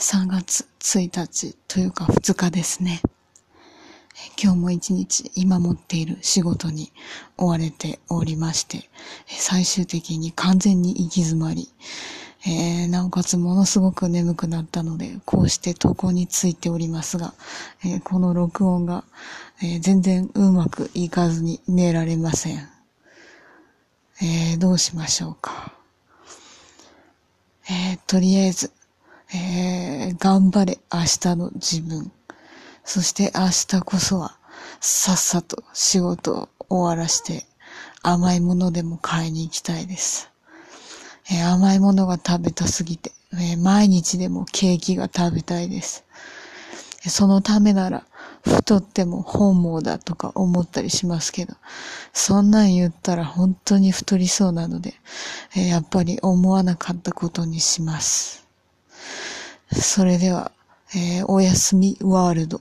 3月1日というか2日ですね。今日も一日今持っている仕事に追われておりまして、最終的に完全に行き詰まり、えー、なおかつものすごく眠くなったので、こうして投稿についておりますが、えー、この録音が、えー、全然うまくいかずに寝られません。えどうしましょうか。えとりあえず、え頑張れ明日の自分。そして明日こそは、さっさと仕事を終わらして甘いものでも買いに行きたいです。えー、甘いものが食べたすぎて、えー、毎日でもケーキが食べたいです。そのためなら、太っても本望だとか思ったりしますけど、そんなん言ったら本当に太りそうなので、え、やっぱり思わなかったことにします。それでは、えー、おやすみワールド。